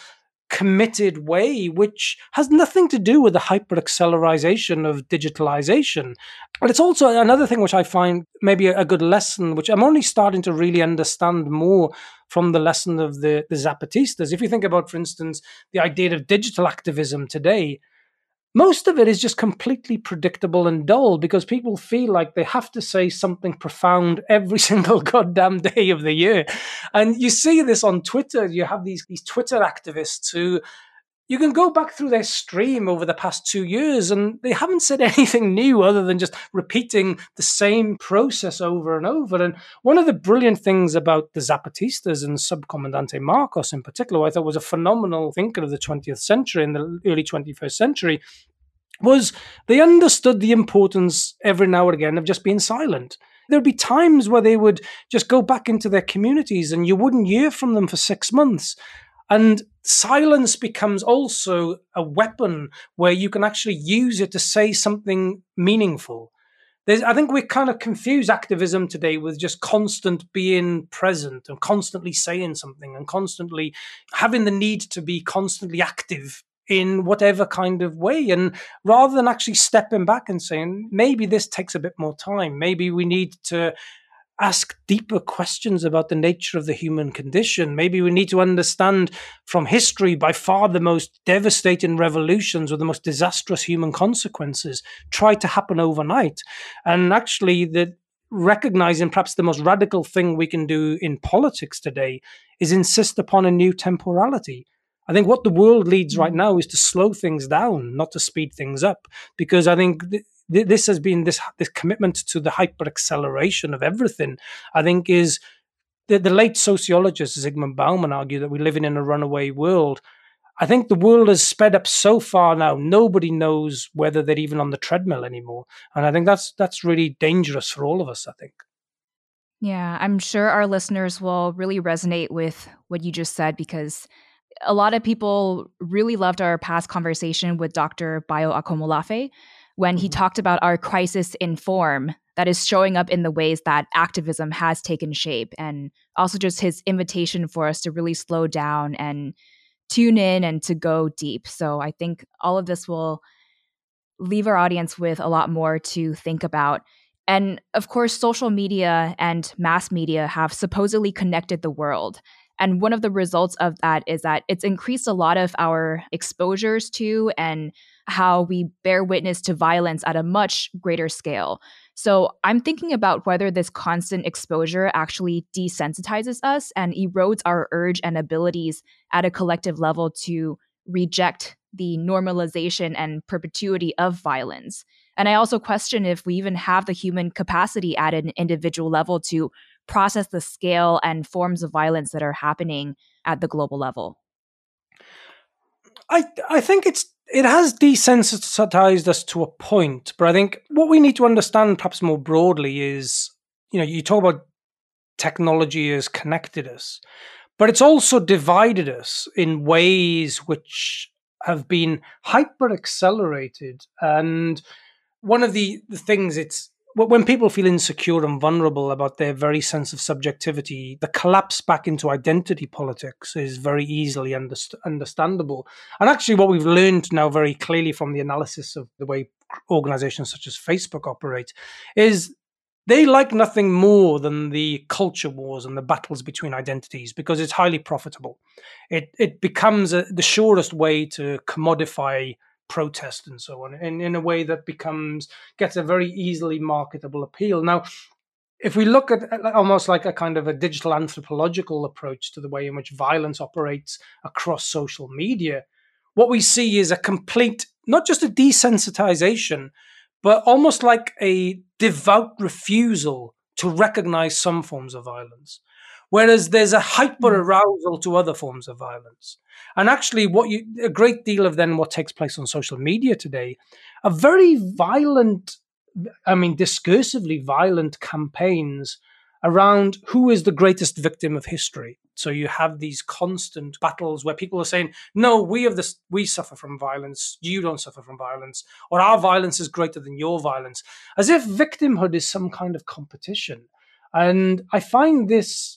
committed way, which has nothing to do with the hyper-accelerization of digitalization. But it's also another thing which I find maybe a good lesson, which I'm only starting to really understand more from the lesson of the, the Zapatistas. If you think about, for instance, the idea of digital activism today, most of it is just completely predictable and dull because people feel like they have to say something profound every single goddamn day of the year. And you see this on Twitter. You have these, these Twitter activists who you can go back through their stream over the past two years and they haven't said anything new other than just repeating the same process over and over. And one of the brilliant things about the Zapatistas and Subcomandante Marcos in particular, I thought was a phenomenal thinker of the 20th century and the early 21st century, was they understood the importance every now and again of just being silent there'd be times where they would just go back into their communities and you wouldn't hear from them for six months and silence becomes also a weapon where you can actually use it to say something meaningful. There's, I think we kind of confuse activism today with just constant being present and constantly saying something and constantly having the need to be constantly active in whatever kind of way. And rather than actually stepping back and saying, maybe this takes a bit more time, maybe we need to ask deeper questions about the nature of the human condition. Maybe we need to understand from history by far the most devastating revolutions or the most disastrous human consequences try to happen overnight. And actually, the recognizing perhaps the most radical thing we can do in politics today is insist upon a new temporality. I think what the world needs right mm. now is to slow things down, not to speed things up, because I think this has been this this commitment to the hyper acceleration of everything. I think is the, the late sociologist Zygmunt Bauman argued that we're living in a runaway world. I think the world has sped up so far now. Nobody knows whether they're even on the treadmill anymore, and I think that's that's really dangerous for all of us. I think. Yeah, I'm sure our listeners will really resonate with what you just said because a lot of people really loved our past conversation with Dr. Bayo Akomolafe when he mm-hmm. talked about our crisis in form that is showing up in the ways that activism has taken shape and also just his invitation for us to really slow down and tune in and to go deep. So I think all of this will leave our audience with a lot more to think about. And of course, social media and mass media have supposedly connected the world. And one of the results of that is that it's increased a lot of our exposures to and how we bear witness to violence at a much greater scale. So I'm thinking about whether this constant exposure actually desensitizes us and erodes our urge and abilities at a collective level to reject the normalization and perpetuity of violence. And I also question if we even have the human capacity at an individual level to process the scale and forms of violence that are happening at the global level. I I think it's it has desensitized us to a point, but I think what we need to understand perhaps more broadly is, you know, you talk about technology has connected us, but it's also divided us in ways which have been hyper accelerated. And one of the, the things it's when people feel insecure and vulnerable about their very sense of subjectivity, the collapse back into identity politics is very easily underst- understandable. And actually, what we've learned now very clearly from the analysis of the way organizations such as Facebook operate is they like nothing more than the culture wars and the battles between identities because it's highly profitable. It it becomes a, the surest way to commodify protest and so on in, in a way that becomes gets a very easily marketable appeal. Now if we look at almost like a kind of a digital anthropological approach to the way in which violence operates across social media what we see is a complete not just a desensitization but almost like a devout refusal to recognize some forms of violence whereas there's a hyper hmm. arousal to other forms of violence and actually, what you a great deal of then what takes place on social media today, a very violent, I mean, discursively violent campaigns around who is the greatest victim of history. So you have these constant battles where people are saying, "No, we have this. We suffer from violence. You don't suffer from violence, or our violence is greater than your violence," as if victimhood is some kind of competition. And I find this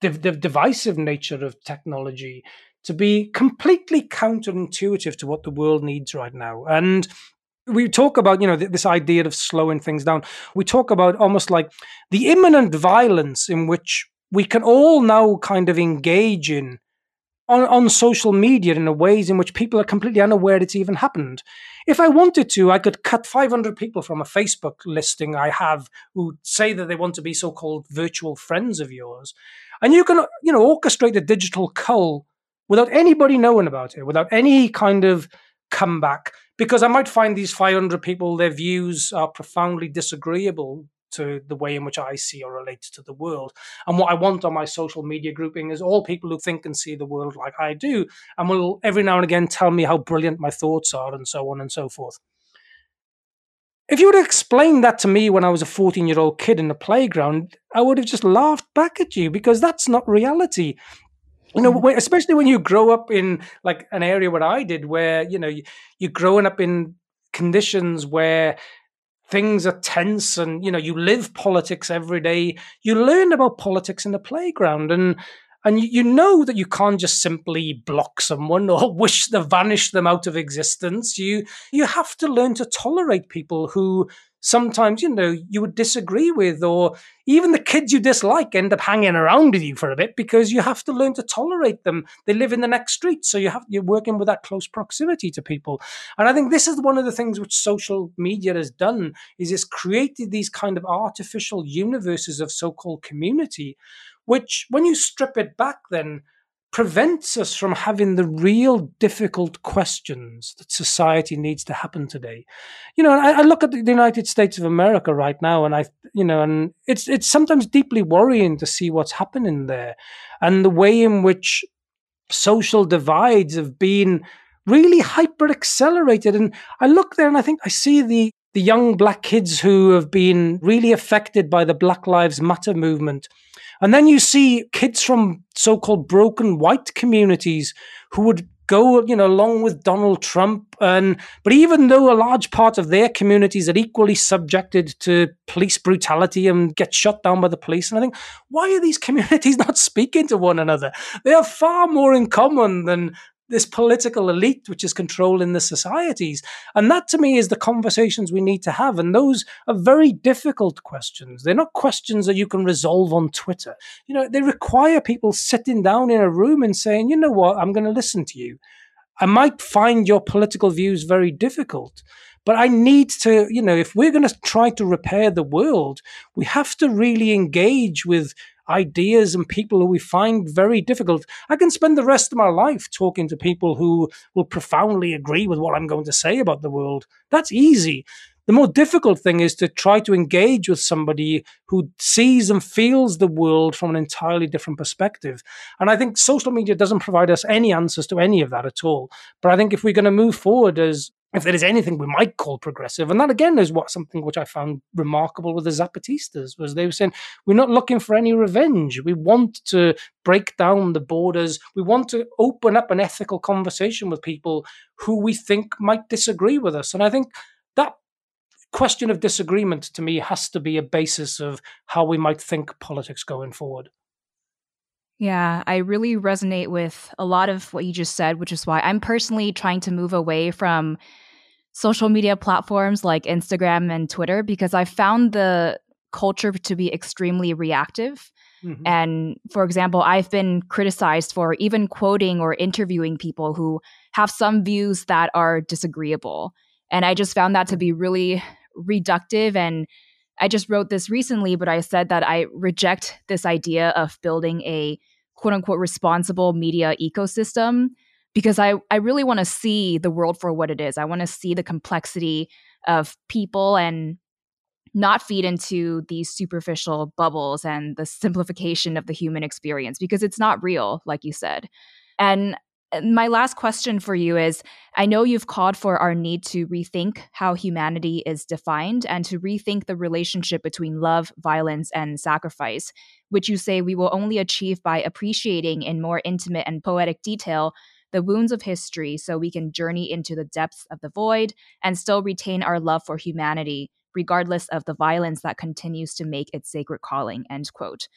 the, divisive nature of technology to be completely counterintuitive to what the world needs right now. And we talk about, you know, this idea of slowing things down. We talk about almost like the imminent violence in which we can all now kind of engage in on, on social media in a ways in which people are completely unaware it's even happened. If I wanted to, I could cut 500 people from a Facebook listing I have who say that they want to be so-called virtual friends of yours. And you can, you know, orchestrate a digital cull without anybody knowing about it, without any kind of comeback, because I might find these 500 people, their views are profoundly disagreeable to the way in which I see or relate to the world. And what I want on my social media grouping is all people who think and see the world like I do, and will every now and again tell me how brilliant my thoughts are, and so on and so forth. If you would have explained that to me when I was a 14 year old kid in the playground, I would have just laughed back at you because that's not reality you know mm. especially when you grow up in like an area where i did where you know, you're growing up in conditions where things are tense and you know you live politics every day you learn about politics in the playground and and you know that you can't just simply block someone or wish to vanish them out of existence. You you have to learn to tolerate people who sometimes you know you would disagree with or even the kids you dislike end up hanging around with you for a bit because you have to learn to tolerate them. They live in the next street so you have you're working with that close proximity to people. And i think this is one of the things which social media has done is it's created these kind of artificial universes of so-called community which when you strip it back then prevents us from having the real difficult questions that society needs to happen today. You know, I, I, look at the United States of America right now, and I, you know, and it's it's sometimes deeply worrying to see what's happening there, and the way in which social divides have been really hyper accelerated. And I look there, and I think I see the the young black kids who have been really affected by the Black Lives Matter movement and then you see kids from so called broken white communities who would go, you know, along with Donald Trump. And but even though a large part of their communities are equally subjected to police brutality and get shot down by the police, and I think, why are these communities not speaking to one another? They have far more in common than this political elite which is controlling the societies. And that to me is the conversations we need to have. And those are very difficult questions. They're not questions that you can resolve on Twitter. You know, they require people sitting down in a room and saying, you know what, I'm going to listen to you. I might find your political views very difficult, but I need to, you know, if we're going to try to repair the world, we have to really engage with ideas and people who we find very difficult. I can spend the rest of my life talking to people who will profoundly agree with what I'm going to say about the world. That's easy. The more difficult thing is to try to engage with somebody who sees and feels the world from an entirely different perspective. And I think social media doesn't provide us any answers to any of that at all. But I think if we're going to move forward as if there is anything we might call progressive. And that again is what something which I found remarkable with the Zapatistas was they were saying we're not looking for any revenge. We want to break down the borders. We want to open up an ethical conversation with people who we think might disagree with us. And I think that question of disagreement to me has to be a basis of how we might think politics going forward. Yeah, I really resonate with a lot of what you just said, which is why I'm personally trying to move away from social media platforms like Instagram and Twitter because I found the culture to be extremely reactive. Mm-hmm. And for example, I've been criticized for even quoting or interviewing people who have some views that are disagreeable. And I just found that to be really reductive and I just wrote this recently, but I said that I reject this idea of building a quote unquote responsible media ecosystem because I, I really want to see the world for what it is. I want to see the complexity of people and not feed into these superficial bubbles and the simplification of the human experience because it's not real, like you said. And my last question for you is I know you've called for our need to rethink how humanity is defined and to rethink the relationship between love, violence, and sacrifice, which you say we will only achieve by appreciating in more intimate and poetic detail the wounds of history so we can journey into the depths of the void and still retain our love for humanity, regardless of the violence that continues to make its sacred calling. End quote.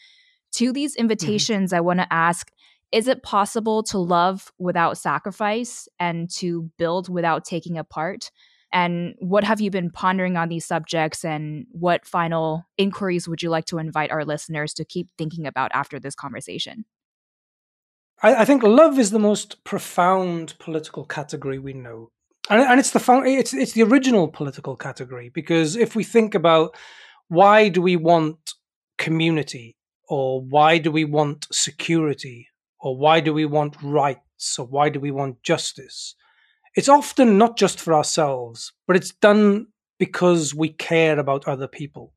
To these mm-hmm. invitations, mm-hmm. I want to ask is it possible to love without sacrifice and to build without taking apart? And what have you been pondering on these subjects? And what final inquiries would you like to invite our listeners to keep thinking about after this conversation? I, I think love is the most profound political category we know. And, and it's the it's it's the original political category because if we think about why do we want community or why do we want security or why do we want rights or why do we want justice? It's often not just for ourselves, but it's done because we care about other people.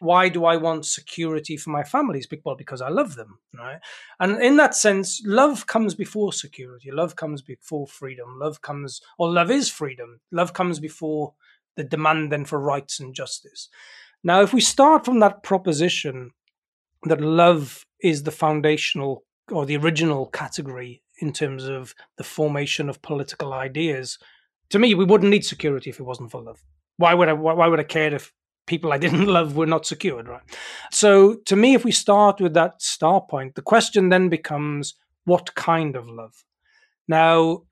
Why do I want security for my families? Well, because I love them, right? And in that sense, love comes before security. Love comes before freedom. Love comes, or love is freedom. Love comes before the demand then for rights and justice. Now, if we start from that proposition that love is the foundational or the original category in terms of the formation of political ideas. To me, we wouldn't need security if it wasn't for love. Why would I? Why would I care if people I didn't love were not secured? Right. So, to me, if we start with that start point, the question then becomes, what kind of love? Now,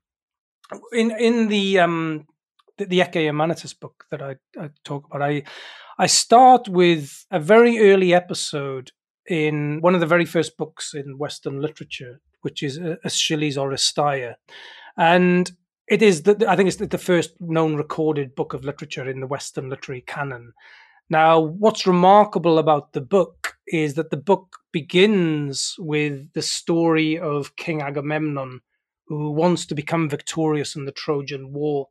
in in the um, the, the Ecce Humanitas book that I, I talk about, I I start with a very early episode in one of the very first books in Western literature, which is Aeschylus Oresteia. And it is, the, I think it's the first known recorded book of literature in the Western literary canon. Now, what's remarkable about the book is that the book begins with the story of King Agamemnon, who wants to become victorious in the Trojan War.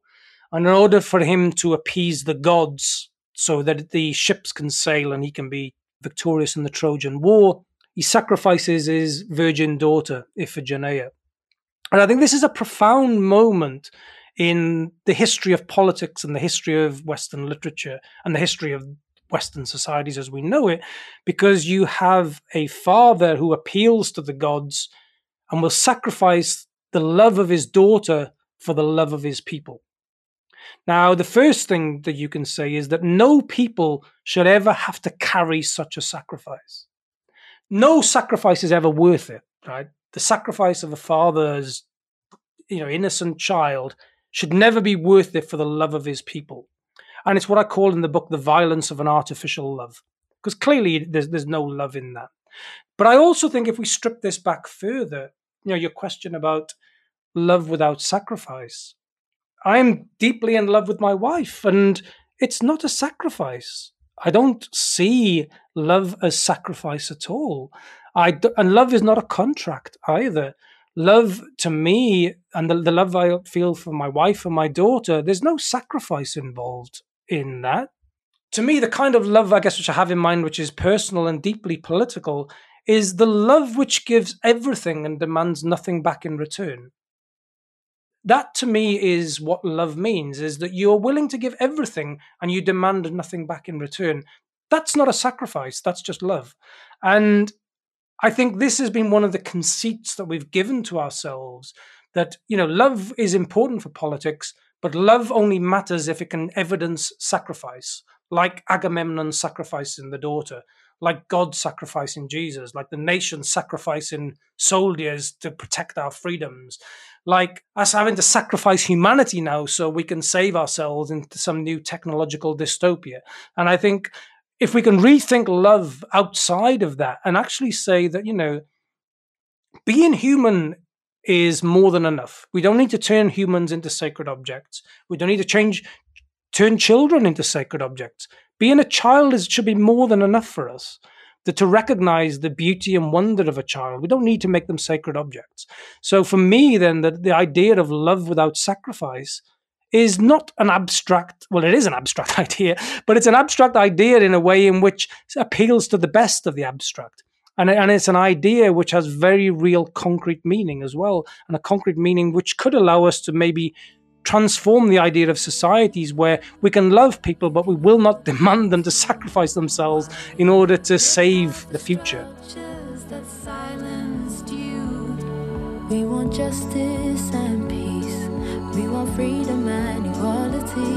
And in order for him to appease the gods so that the ships can sail and he can be victorious in the Trojan War, he sacrifices his virgin daughter, Iphigenia. And I think this is a profound moment in the history of politics and the history of Western literature and the history of Western societies as we know it, because you have a father who appeals to the gods and will sacrifice the love of his daughter for the love of his people. Now, the first thing that you can say is that no people should ever have to carry such a sacrifice. No sacrifice is ever worth it, right? The sacrifice of a father's, you know, innocent child should never be worth it for the love of his people. And it's what I call in the book the violence of an artificial love, because clearly there's there's no love in that. But I also think if we strip this back further, you know, your question about love without sacrifice, I'm deeply in love with my wife, and it's not a sacrifice. I don't see love as sacrifice at all. I and love is not a contract either. Love to me and the, the love I feel for my wife and my daughter, there's no sacrifice involved in that. To me, the kind of love, I guess, which I have in mind, which is personal and deeply political, is the love which gives everything and demands nothing back in return that to me is what love means is that you're willing to give everything and you demand nothing back in return. That's not a sacrifice that's just love. And i think this has been one of the conceits that we've given to ourselves that you know love is important for politics but love only matters if it can evidence sacrifice like Agamemnon sacrificing the daughter, like God sacrificing Jesus, like the nation sacrificing soldiers to protect our freedoms, like us having to sacrifice humanity now so we can save ourselves into some new technological dystopia. And I think if we can rethink love outside of that and actually say that, you know, being human is more than enough. We don't need to turn humans into sacred objects. We don't need to change turn children into sacred objects. Being a child is should be more than enough for us. That to recognize the beauty and wonder of a child. We don't need to make them sacred objects. So for me, then, the, the idea of love without sacrifice is not an abstract, well, it is an abstract idea, but it's an abstract idea in a way in which appeals to the best of the abstract. And, and it's an idea which has very real concrete meaning as well, and a concrete meaning which could allow us to maybe transform the idea of societies where we can love people, but we will not demand them to sacrifice themselves in order to save the future. We want justice and peace. We want freedom and equality.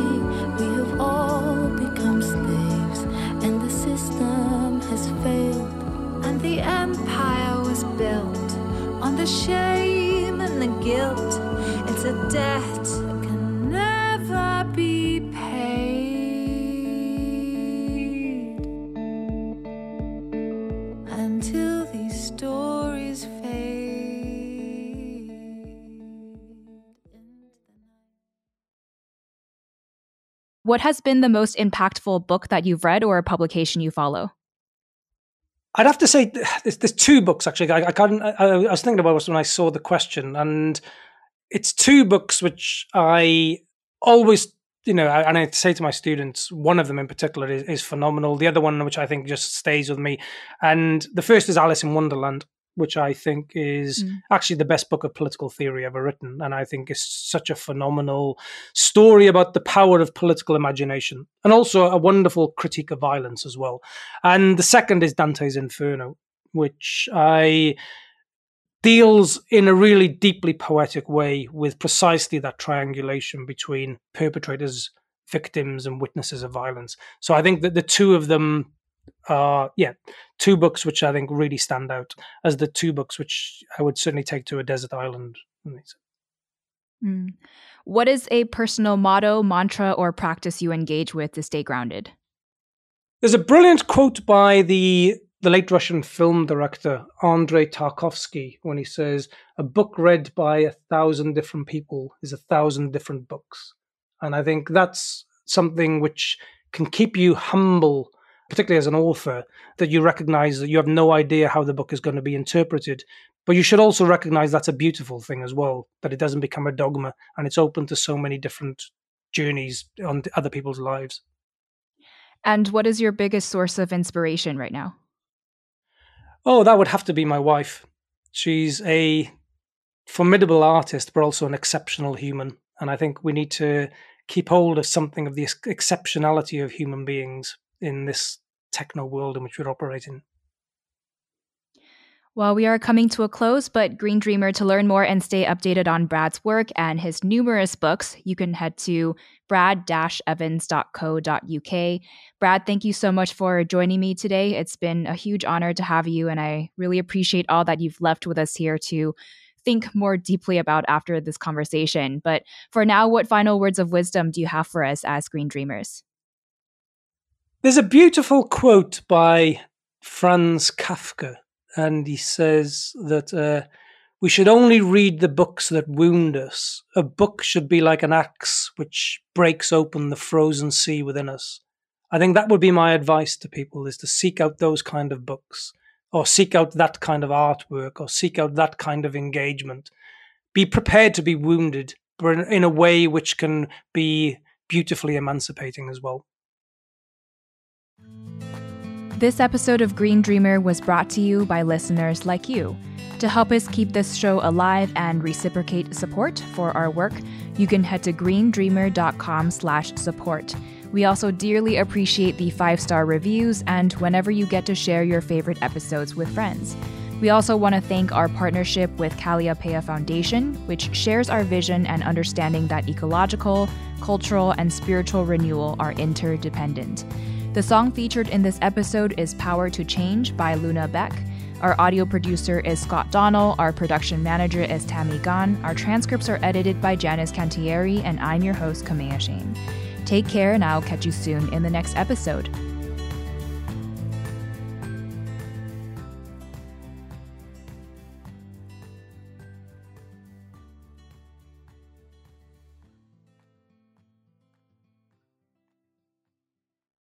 We have all become slaves, and the system has failed. And the empire was built on the shame and the guilt. It's a debt What has been the most impactful book that you've read or a publication you follow? I'd have to say there's, there's two books actually. I, I, I, I was thinking about this when I saw the question, and it's two books which I always you know, and I say to my students, one of them in particular is, is, phenomenal. The other one, which I think just stays with me, and the first is Alice in Wonderland, which I think is mm. actually the best book of political theory ever written, and I think is such a phenomenal story about the power of political imagination, and also a wonderful critique of violence as well. And the second is Dante's Inferno, which I deals in a really deeply poetic way with precisely that triangulation between perpetrators, victims, and witnesses of violence. So I think that the two of them are, yeah, two books which I think really stand out as the two books which I would certainly take to a desert island. Mm. What is a personal motto, mantra, or practice you engage with to stay grounded? There's a brilliant quote by the the late Russian film director Andrei Tarkovsky when he says, A book read by a thousand different people is a thousand different books. And I think that's something which can keep you humble, particularly as an author, that you recognize that you have no idea how the book is going to be interpreted. But you should also recognize that's a beautiful thing as well, that it doesn't become a dogma and it's open to so many different journeys on other people's lives. And what is your biggest source of inspiration right now? Oh, that would have to be my wife. She's a formidable artist, but also an exceptional human. And I think we need to keep hold of something of the exceptionality of human beings in this techno world in which we're operating. Well, we are coming to a close, but Green Dreamer, to learn more and stay updated on Brad's work and his numerous books, you can head to brad-evans.co.uk. Brad, thank you so much for joining me today. It's been a huge honor to have you, and I really appreciate all that you've left with us here to think more deeply about after this conversation. But for now, what final words of wisdom do you have for us as Green Dreamers? There's a beautiful quote by Franz Kafka and he says that uh, we should only read the books that wound us. A book should be like an axe which breaks open the frozen sea within us. I think that would be my advice to people is to seek out those kind of books or seek out that kind of artwork or seek out that kind of engagement. Be prepared to be wounded, but in a way which can be beautifully emancipating as well. This episode of Green Dreamer was brought to you by listeners like you. To help us keep this show alive and reciprocate support for our work, you can head to greendreamer.com/support. We also dearly appreciate the five-star reviews and whenever you get to share your favorite episodes with friends. We also want to thank our partnership with Kalliopeia Foundation, which shares our vision and understanding that ecological, cultural, and spiritual renewal are interdependent. The song featured in this episode is Power to Change by Luna Bec. Our audio producer is Scott Donnell. Our production manager is Tammy Gan. Our transcripts are edited by Janice Cantieri, and I'm your host, Kamea Chayne. Take care, and I'll catch you soon in the next episode.